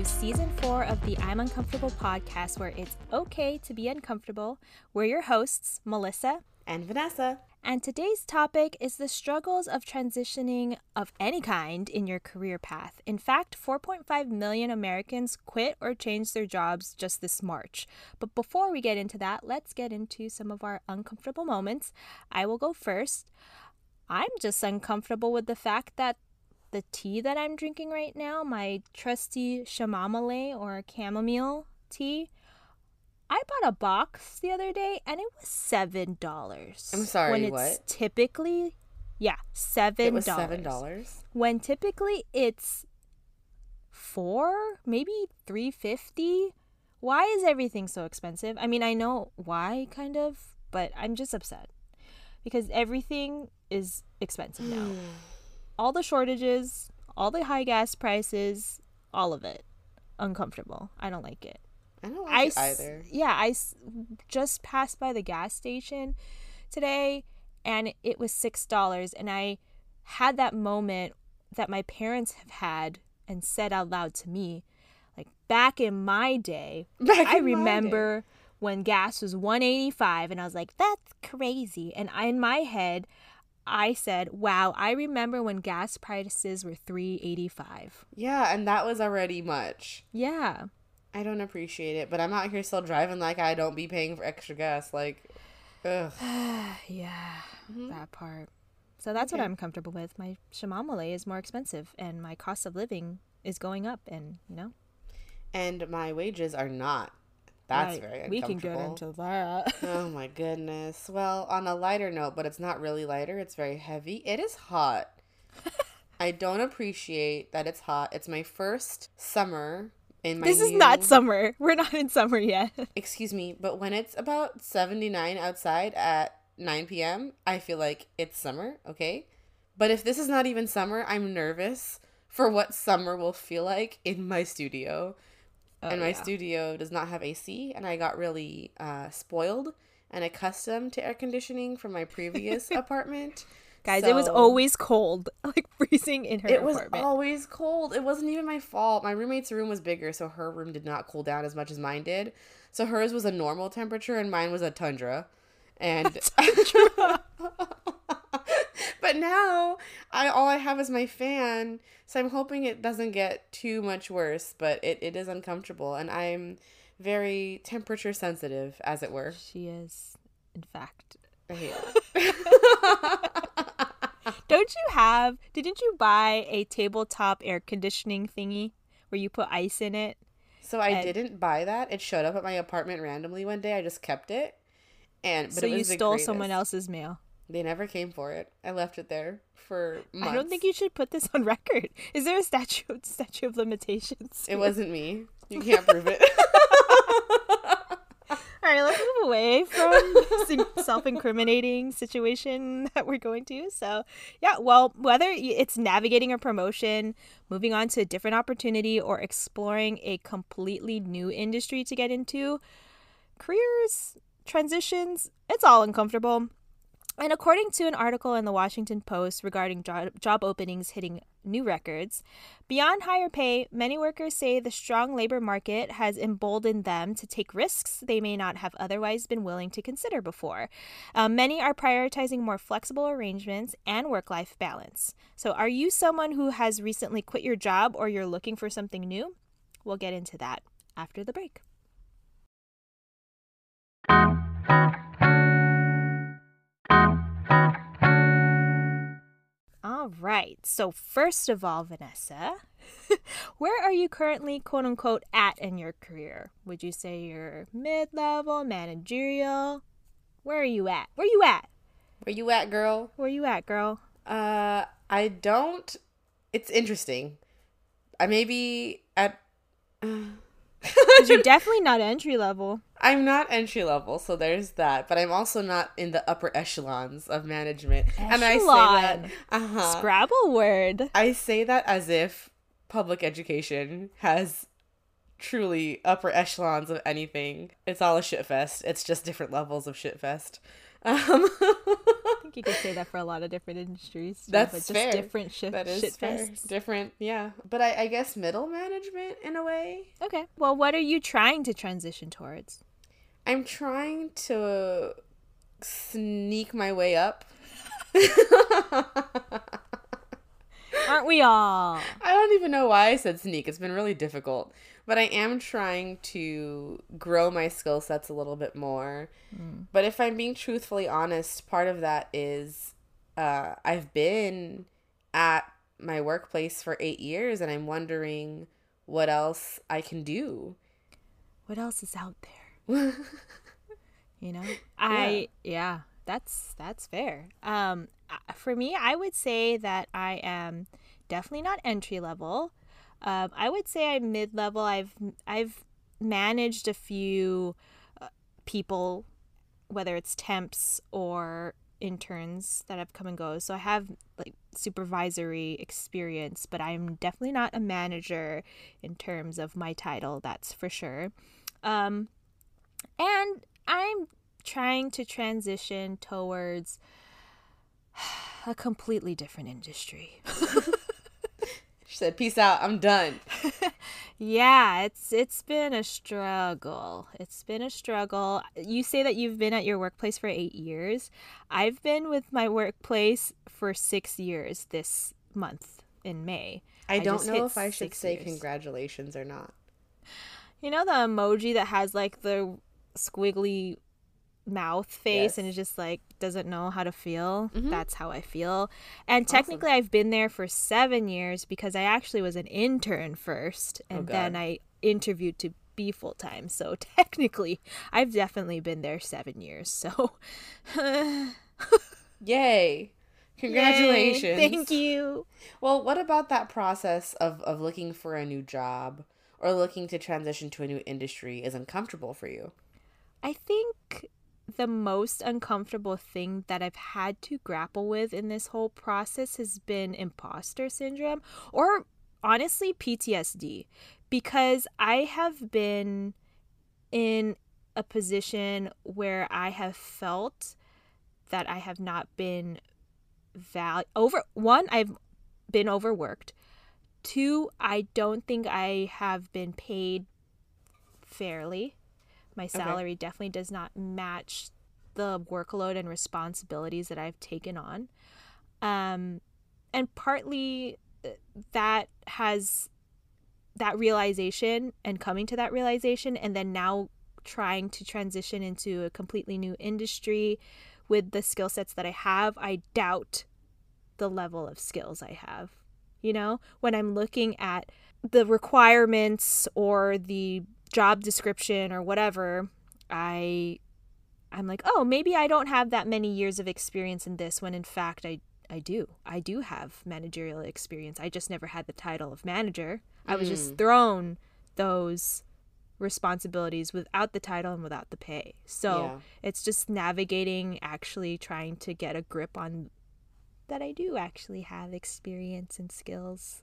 to season four of the I'm Uncomfortable podcast, where it's okay to be uncomfortable. We're your hosts, Melissa and Vanessa. And today's topic is the struggles of transitioning of any kind in your career path. In fact, 4.5 million Americans quit or changed their jobs just this March. But before we get into that, let's get into some of our uncomfortable moments. I will go first. I'm just uncomfortable with the fact that the tea that I'm drinking right now, my trusty chamomile or chamomile tea, I bought a box the other day and it was seven dollars. I'm sorry, when it's what? Typically, yeah, seven. Was seven dollars. When typically it's four, maybe three fifty. Why is everything so expensive? I mean, I know why, kind of, but I'm just upset because everything is expensive now. All the shortages, all the high gas prices, all of it, uncomfortable. I don't like it. I don't like I it either. Yeah, I just passed by the gas station today and it was $6 and I had that moment that my parents have had and said out loud to me like back in my day back I remember when gas was 185 and I was like that's crazy and I, in my head I said, "Wow, I remember when gas prices were 385." Yeah, and that was already much. Yeah. I don't appreciate it, but I'm out here still driving like I don't be paying for extra gas. Like, ugh. yeah, mm-hmm. that part. So that's okay. what I'm comfortable with. My chamomile is more expensive, and my cost of living is going up, and you know. And my wages are not. That's right. very We can get into that. oh my goodness. Well, on a lighter note, but it's not really lighter. It's very heavy. It is hot. I don't appreciate that it's hot. It's my first summer in my This is not summer. We're not in summer yet. Excuse me, but when it's about 79 outside at 9 p.m., I feel like it's summer, okay? But if this is not even summer, I'm nervous for what summer will feel like in my studio. Oh, and my yeah. studio does not have AC, and I got really uh, spoiled and accustomed to air conditioning from my previous apartment. Guys, so, it was always cold, like freezing in her it apartment. was always cold. It wasn't even my fault. My roommate's room was bigger, so her room did not cool down as much as mine did. So hers was a normal temperature, and mine was a tundra. And tundra. But now I all I have is my fan, so I'm hoping it doesn't get too much worse. But it, it is uncomfortable, and I'm very temperature sensitive, as it were. She is, in fact. I hate it. Don't you have? Didn't you buy a tabletop air conditioning thingy where you put ice in it? So I and... didn't buy that. It showed up at my apartment randomly one day. I just kept it, and so you stole someone else's mail. They never came for it. I left it there for months. I don't think you should put this on record. Is there a statute statute of limitations? It wasn't me. You can't prove it. All right, let's move away from self-incriminating situation that we're going to. So, yeah, well, whether it's navigating a promotion, moving on to a different opportunity, or exploring a completely new industry to get into, careers transitions, it's all uncomfortable. And according to an article in the Washington Post regarding job openings hitting new records, beyond higher pay, many workers say the strong labor market has emboldened them to take risks they may not have otherwise been willing to consider before. Um, many are prioritizing more flexible arrangements and work life balance. So, are you someone who has recently quit your job or you're looking for something new? We'll get into that after the break. All right. So, first of all, Vanessa, where are you currently, quote unquote, at in your career? Would you say you're mid level, managerial? Where are you at? Where you at? Where you at, girl? Where you at, girl? Uh, I don't. It's interesting. I may be at. Because you're definitely not entry level. I'm not entry level, so there's that. But I'm also not in the upper echelons of management. Echelon. And I say that. Uh-huh, Scrabble word. I say that as if public education has truly upper echelons of anything. It's all a shitfest. It's just different levels of shitfest. Um, I think you could say that for a lot of different industries. too, That's but just fair. different shit, that is fair. fests. Different, yeah. But I, I guess middle management in a way. Okay. Well, what are you trying to transition towards? I'm trying to sneak my way up. Aren't we all? I don't even know why I said sneak. It's been really difficult. But I am trying to grow my skill sets a little bit more. But if I'm being truthfully honest, part of that is uh, I've been at my workplace for eight years and I'm wondering what else I can do. What else is out there? You know, I yeah, that's that's fair. Um, for me, I would say that I am definitely not entry level. Um, I would say I'm mid level. I've I've managed a few uh, people, whether it's temps or interns that have come and go. So I have like supervisory experience, but I'm definitely not a manager in terms of my title. That's for sure. Um, and I'm trying to transition towards a completely different industry. She said, Peace out, I'm done. yeah, it's it's been a struggle. It's been a struggle. You say that you've been at your workplace for 8 years. I've been with my workplace for 6 years this month in May. I, don't know if I should say years. congratulations or not. You know the emoji that has like the squiggly mouth face Yes. and it just like doesn't know how to feel? Mhm. That's how I feel. And technically, I've been there for seven years because I actually was an intern first and then Oh, God. I interviewed to be full time. So technically, I've definitely been there seven years. So Yay. Congratulations. Yay, Thank you. Well, what about that process of, of looking for a new job or looking to transition to a new industry is uncomfortable for you? I think the most uncomfortable thing that I've had to grapple with in this whole process has been imposter syndrome or honestly PTSD because I have been in a position where I have felt that I have not been val over one I've been overworked. Two I don't think I have been paid fairly my salary definitely does not match the workload and responsibilities that I've taken on. Um, and partly uh, that has that realization and coming to that realization, and then now trying to transition into a completely new industry with the skill sets that I have, I doubt the level of skills I have. You know, when I'm looking at the requirements or the job description or whatever, I I'm like, "Oh, maybe I don't have that many years of experience in this when in fact I I do. I do have managerial experience. I just never had the title of manager. I was just hmm. thrown those responsibilities without the title and without the pay. So, Yeah. it's just navigating actually trying to get a grip on that I do actually have experience and skills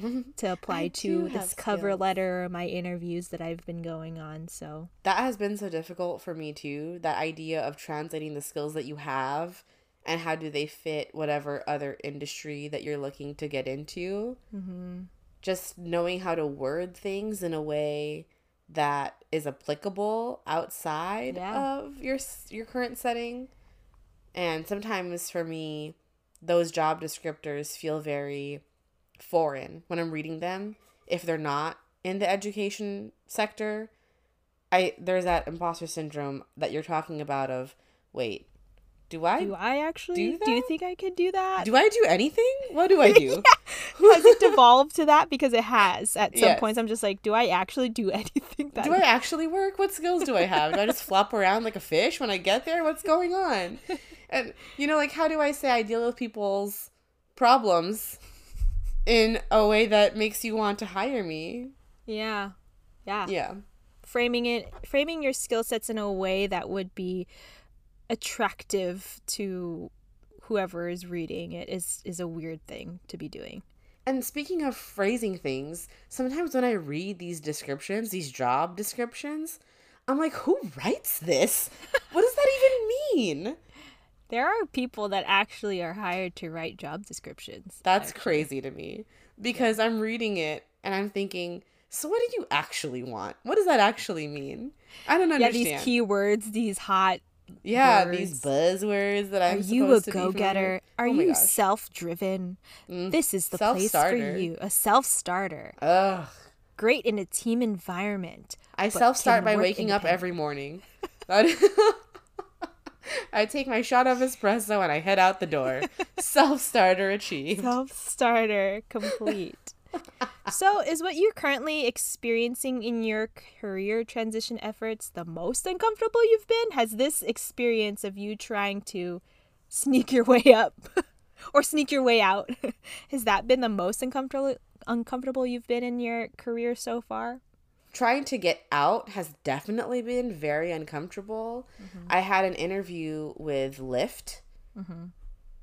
to apply to this cover skills. letter or my interviews that I've been going on. So, That has been so difficult for me too. That idea of translating the skills that you have and how do they fit whatever other industry that you're looking to get into. mhm. Just knowing how to word things in a way that is applicable outside Yeah. of your your current setting. And sometimes for me, those job descriptors feel very foreign when I'm reading them if they're not in the education sector. I there's that imposter syndrome that you're talking about of wait, do I do I actually do do, you think I could do that? do I do anything? What do I do? has it devolved to that because it has at some Yes. points i'm just like do i actually do anything that do I actually work? What skills do I have? Do I just flop around like a fish when I get there? What's going on? And you know, like how do I say I deal with people's problems in a way that makes you want to hire me? yeah yeah Yeah. framing it framing your skill sets in a way that would be attractive to whoever is reading it is is a weird thing to be doing And speaking of phrasing things, sometimes when I read these descriptions, these job descriptions, I'm like, who writes this? What does that even mean? There are people that actually are hired to write job descriptions. That's actually. crazy to me because I'm reading it and I'm thinking, so what do you actually want? What does that actually mean? I don't Yeah, these keywords, these hot. yeah, these buzzwords that I'm Are you a supposed to go getter? Are Oh you self driven? Mm. This is the place for you. A self starter. Ugh. Great in a team environment. I self start by waking up every morning. I take my shot of espresso and I head out the door. Self starter achieved. Self starter complete. so, is what you're currently experiencing in your career transition efforts the most uncomfortable you've been? Has this experience of you trying to sneak your way up or sneak your way out has that been the most uncomfortable uncomfortable you've been in your career so far? Trying to get out has definitely been very uncomfortable. Mm-hmm. I had an interview with Lyft,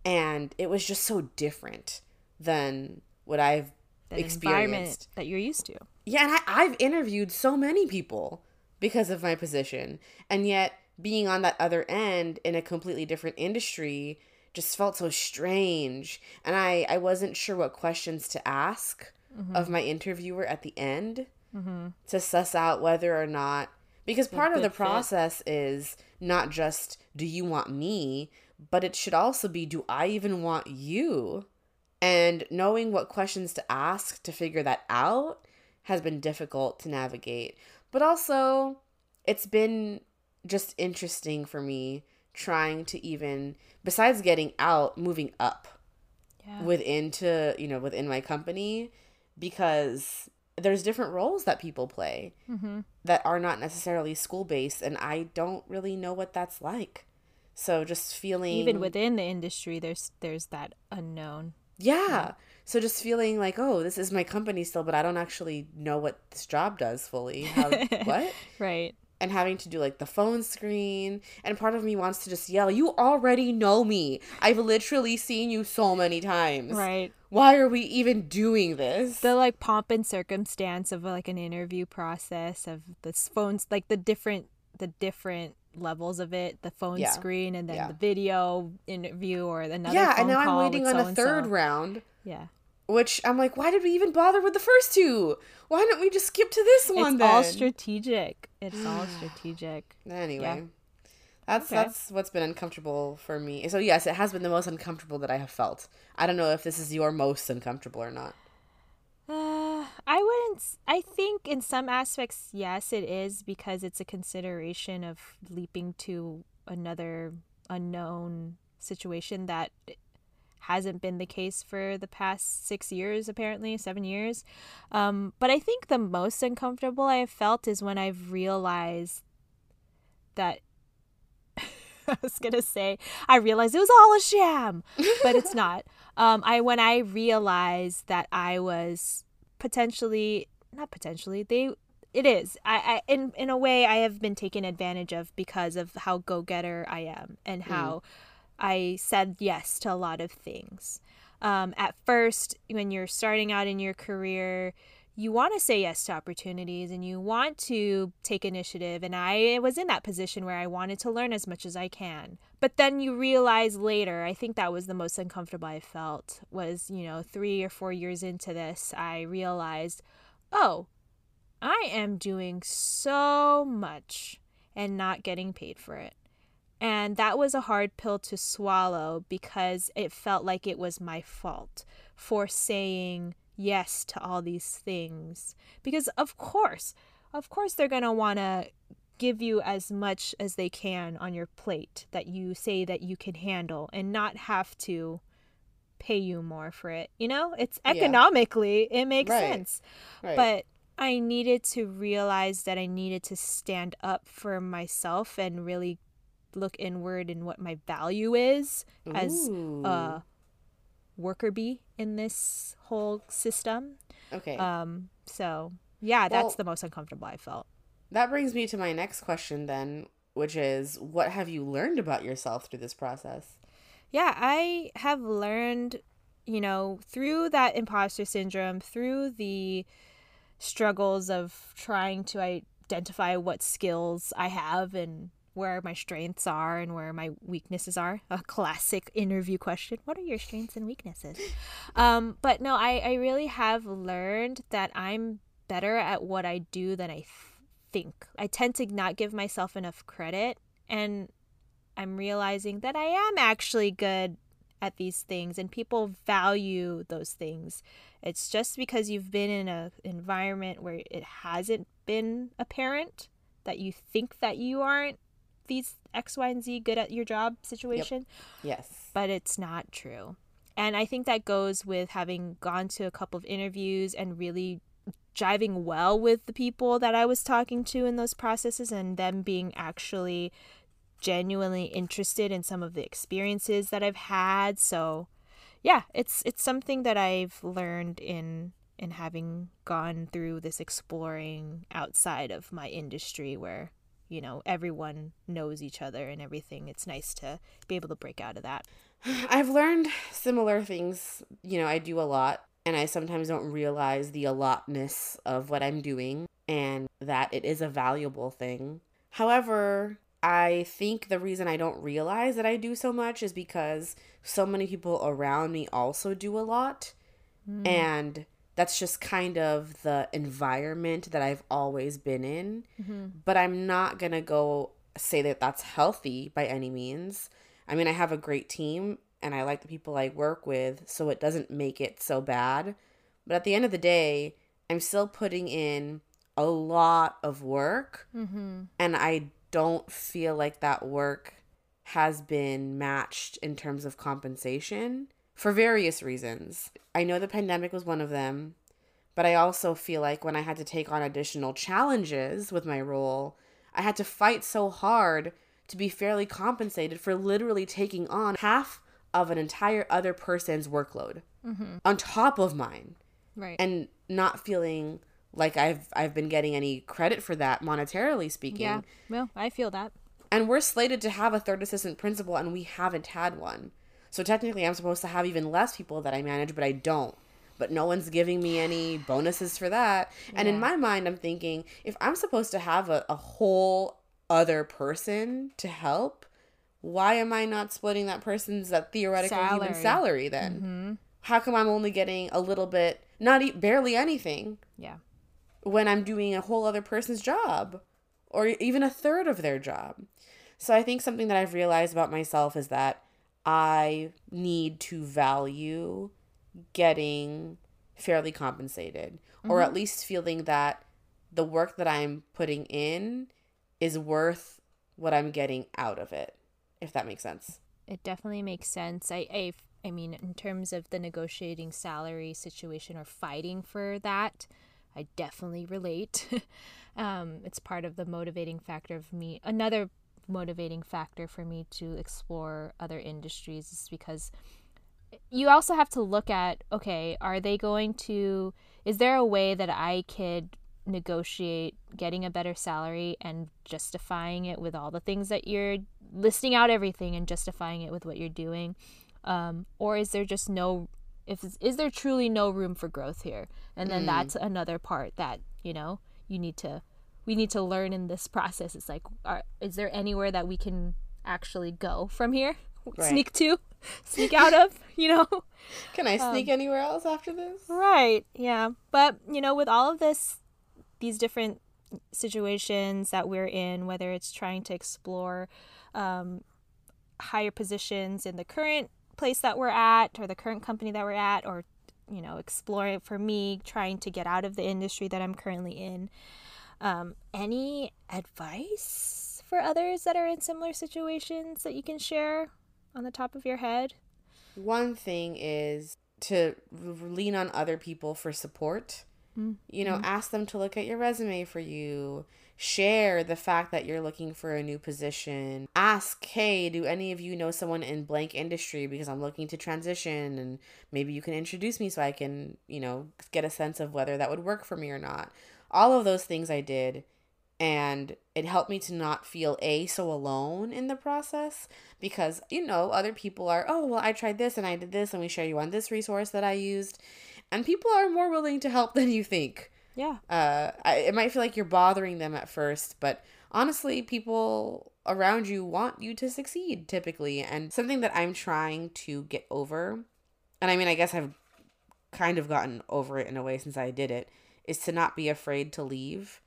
and it was just so different than what I've That experienced. that you're used to. Yeah, and I, I've interviewed so many people because of my position, and yet being on that other end in a completely different industry just felt so strange, and I I wasn't sure what questions to ask of my interviewer at the end to suss out whether or not because part of the fit. process is not just do you want me, but it should also be do I even want you? And knowing what questions to ask to figure that out has been difficult to navigate. But also, it's been just interesting for me trying to even, besides getting out, moving up Yeah. within to, you know, within my company because there's different roles that people play Mm-hmm. that are not necessarily school based and I don't really know what that's like. So just feeling Even within the industry there's there's that unknown. Yeah. So just feeling like, oh, this is my company still, but I don't actually know what this job does fully. How, what? Right. And having to do like the phone screen. And part of me wants to just yell, You already know me. I've literally seen you so many times. Right. Why are we even doing this? the like pomp and circumstance of like an interview process of the s- phones like the different the different levels of it the phone Yeah. screen and then Yeah. the video interview or another yeah, phone and now I'm waiting on a so-and-so. third round, yeah which I'm like, why did we even bother with the first two? Why don't we just skip to this one it's then? all strategic it's all strategic Anyway, that's Okay. that's what's been uncomfortable for me. So yes, it has been the most uncomfortable that I have felt. I don't know if this is your most uncomfortable or not. uh, i wouldn't I think in some aspects yes it is because it's a consideration of leaping to another unknown situation that hasn't been the case for the past six years, apparently, seven years. Um, but I think the most uncomfortable I have felt is when I've realized that. I was gonna say I realized it was all a sham, but it's not. Um, I when I realized that I was potentially not potentially they it is I, I in in a way I have been taken advantage of because of how go getter I am and how I said yes to a lot of things. Um, at first, when you're starting out in your career, you want to say yes to opportunities and you want to take initiative. And I was in that position where I wanted to learn as much as I can. But then you realize later, I think that was the most uncomfortable I felt, was, you know, three or four years into this, I realized, oh, I am doing so much and not getting paid for it. And that was a hard pill to swallow because it felt like it was my fault for saying yes to all these things. Because, of course, of course, they're going to want to give you as much as they can on your plate that you say that you can handle and not have to pay you more for it. You know, it's Yeah. economically, it makes Right. sense. Right. But I needed to realize that I needed to stand up for myself and really look inward in what my value is as a worker bee in this whole system. okay. Um, so yeah, that's Well- the most uncomfortable I felt. that brings me to my next question then, which is what have you learned about yourself through this process? Yeah, I have learned, you know, through that imposter syndrome, through the struggles of trying to identify what skills I have and where my strengths are and where my weaknesses are. A classic interview question. What are your strengths and weaknesses? Um, but no, I, I really have learned that I'm better at what I do than I th- think. I tend to not give myself enough credit. And I'm realizing that I am actually good at these things and people value those things. It's just because you've been in an environment where it hasn't been apparent that you think that you aren't these X, Y, and Z good at your job situation. Yep. Yes. But it's not true. And I think that goes with having gone to a couple of interviews and really jiving well with the people that I was talking to in those processes and them being actually genuinely interested in some of the experiences that I've had. So, yeah, it's it's something that I've learned in in having gone through this exploring outside of my industry where you know everyone knows each other and everything it's nice to be able to break out of that. I've learned similar things you know i do a lot and i sometimes don't realize the allotness of what i'm doing and that it is a valuable thing. However i think the reason i don't realize that i do so much is because so many people around me also do a lot. Mm. and that's just kind of the environment that I've always been in. Mm-hmm. But I'm not going to go say that that's healthy by any means. I mean, I have a great team and I like the people I work with, so it doesn't make it so bad. But at the end of the day, I'm still putting in a lot of work mm-hmm. and I don't feel like that work has been matched in terms of compensation for various reasons. I know the pandemic was one of them, but I also feel like when I had to take on additional challenges with my role, I had to fight so hard to be fairly compensated for literally taking on half of an entire other person's workload mm-hmm. on top of mine. Right. And not feeling like I've I've been getting any credit for that monetarily speaking. Yeah. Well, I feel that. And we're slated to have a third assistant principal and we haven't had one. So technically, I'm supposed to have even less people that I manage, but I don't. But no one's giving me any bonuses for that. And yeah. in my mind, I'm thinking if I'm supposed to have a, a whole other person to help, why am I not splitting that person's that theoretical salary. human salary then? Mm-hmm. How come I'm only getting a little bit, not e- barely anything? Yeah. When I'm doing a whole other person's job or even a third of their job. So I think something that I've realized about myself is that I need to value getting fairly compensated mm-hmm. or at least feeling that the work that I'm putting in is worth what I'm getting out of it, if that makes sense. It definitely makes sense. I, I, I mean, in terms of the negotiating salary situation or fighting for that, I definitely relate. um, it's part of the motivating factor of me. Another motivating factor for me to explore other industries is because you also have to look at okay, are they going to, is there a way that I could negotiate getting a better salary and justifying it with all the things that you're listing out everything and justifying it with what you're doing? Um, or is there just no if is there truly no room for growth here and then mm. that's another part that you know you need to we need to learn in this process. It's like are, is there anywhere that we can actually go from here? Right. sneak to? Sneak out of? You know? Can i sneak um, anywhere else after this? Right yeah. But you know with all of this these different situations that we're in whether it's trying to explore um, higher positions in the current place that we're at or the current company that we're at or you know explore it for me trying to get out of the industry that i'm currently in um, any advice for others that are in similar situations that you can share on the top of your head? One thing is to lean on other people for support. Mm-hmm. You know, mm-hmm. ask them to look at your resume for you. Share the fact that you're looking for a new position. Ask, hey, do any of you know someone in blank industry because I'm looking to transition and maybe you can introduce me so I can, you know, get a sense of whether that would work for me or not all of those things I did and it helped me to not feel a so alone in the process because you know other people are oh well I tried this and I did this and we share you on this resource that I used and people are more willing to help than you think. Yeah. Uh I, it might feel like you're bothering them at first, but honestly people around you want you to succeed typically. And something that I'm trying to get over, and I mean, I guess I've kind of gotten over it in a way since I did it, is to not be afraid to leave.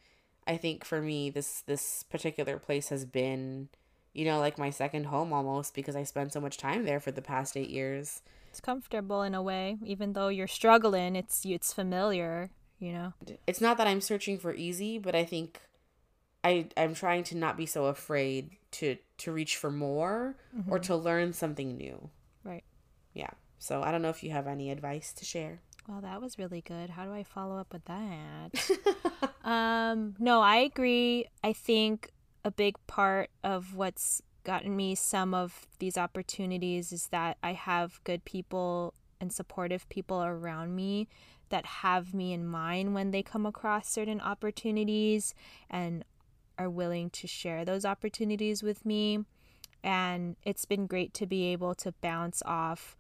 I think for me, this this particular place has been, you know, like my second home almost because I spent so much time there for the past eight years. It's comfortable in a way, even though you're struggling. It's it's familiar, you know. It's not that I'm searching for easy, but I think I I'm trying to not be so afraid to to reach for more mm-hmm. or to learn something new. Right. Yeah. So I don't know if you have any advice to share. Well, that was really good. How do I follow up with that? um, no, I agree. I think a big part of what's gotten me some of these opportunities is that I have good people and supportive people around me that have me in mind when they come across certain opportunities and are willing to share those opportunities with me. And it's been great to be able to bounce off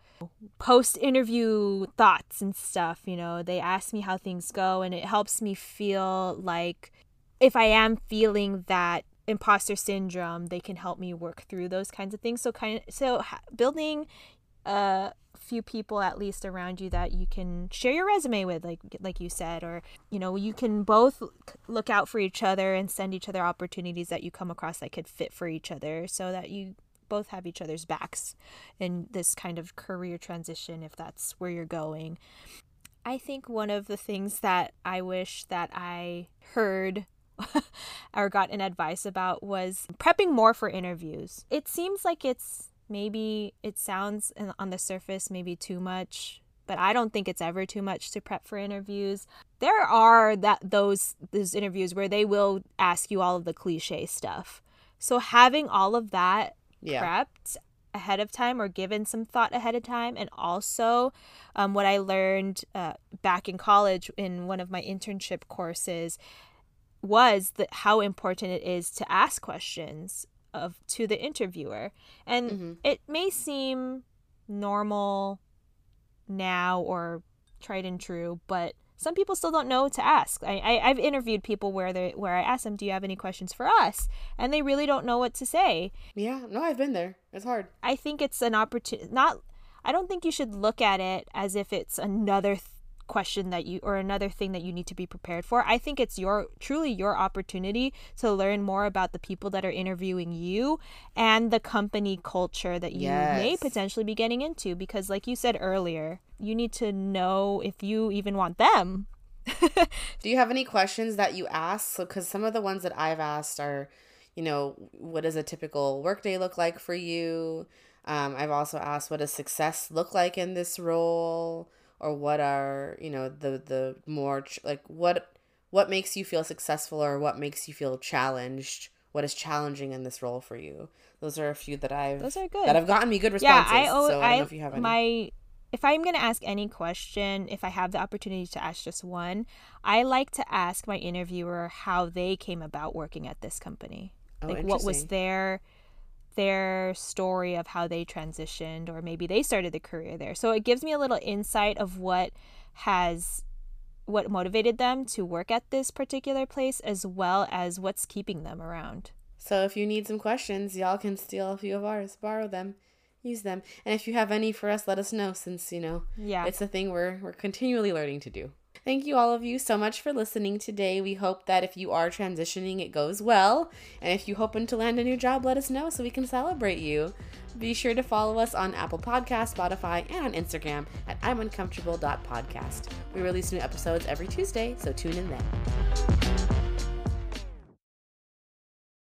post interview thoughts and stuff. You know, they ask me how things go, and it helps me feel like if I am feeling that imposter syndrome, they can help me work through those kinds of things. So, kind of, so building a few people at least around you that you can share your resume with like like you said or you know you can both look out for each other and send each other opportunities that you come across that could fit for each other so that you both have each other's backs in this kind of career transition if that's where you're going. I think one of the things that I wish that I heard or got an advice about was prepping more for interviews. It seems like it's maybe it sounds on the surface maybe too much but I don't think it's ever too much to prep for interviews. There are that those those interviews where they will ask you all of the cliche stuff. So having all of that yeah. prepped ahead of time or given some thought ahead of time. And also, um, what I learned uh, back in college in one of my internship courses was that how important it is to ask questions of to the interviewer. And mm-hmm. it may seem normal now or tried and true, but some people still don't know to ask. I, I have interviewed people where they where I ask them, "Do you have any questions for us?" and they really don't know what to say. Yeah, no, I've been there. It's hard. I think it's an opportunity. Not, I don't think you should look at it as if it's another. Question that you or another thing that you need to be prepared for. I think it's your truly your opportunity to learn more about the people that are interviewing you and the company culture that you yes. may potentially be getting into because like you said earlier, you need to know if you even want them. Do you have any questions that you ask? So cuz some of the ones that I've asked are, you know, what does a typical workday look like for you? Um, I've also asked what does success look like in this role? Or what are you know the the more ch- like what what makes you feel successful or what makes you feel challenged? What is challenging in this role for you? Those are a few that i've those are good. that have gotten me good responses yeah, I, oh, so I, I don't know if you have any. my if i'm going to ask any question if i have the opportunity to ask just one i like to ask my interviewer how they came about working at this company. Oh, like what was their their story of how they transitioned or maybe they started the career there. So it gives me a little insight of what has what motivated them to work at this particular place as well as what's keeping them around. So if you need some questions, y'all can steal a few of ours, borrow them, use them. And if you have any for us, let us know since, you know, yeah. it's a thing we're we're continually learning to do. Thank you, all of you, so much for listening today. We hope that if you are transitioning, it goes well. And if you hoping to land a new job, let us know so we can celebrate you. Be sure to follow us on Apple Podcast, Spotify, and on Instagram at I'muncomfortable.podcast. We release new episodes every Tuesday, so tune in then.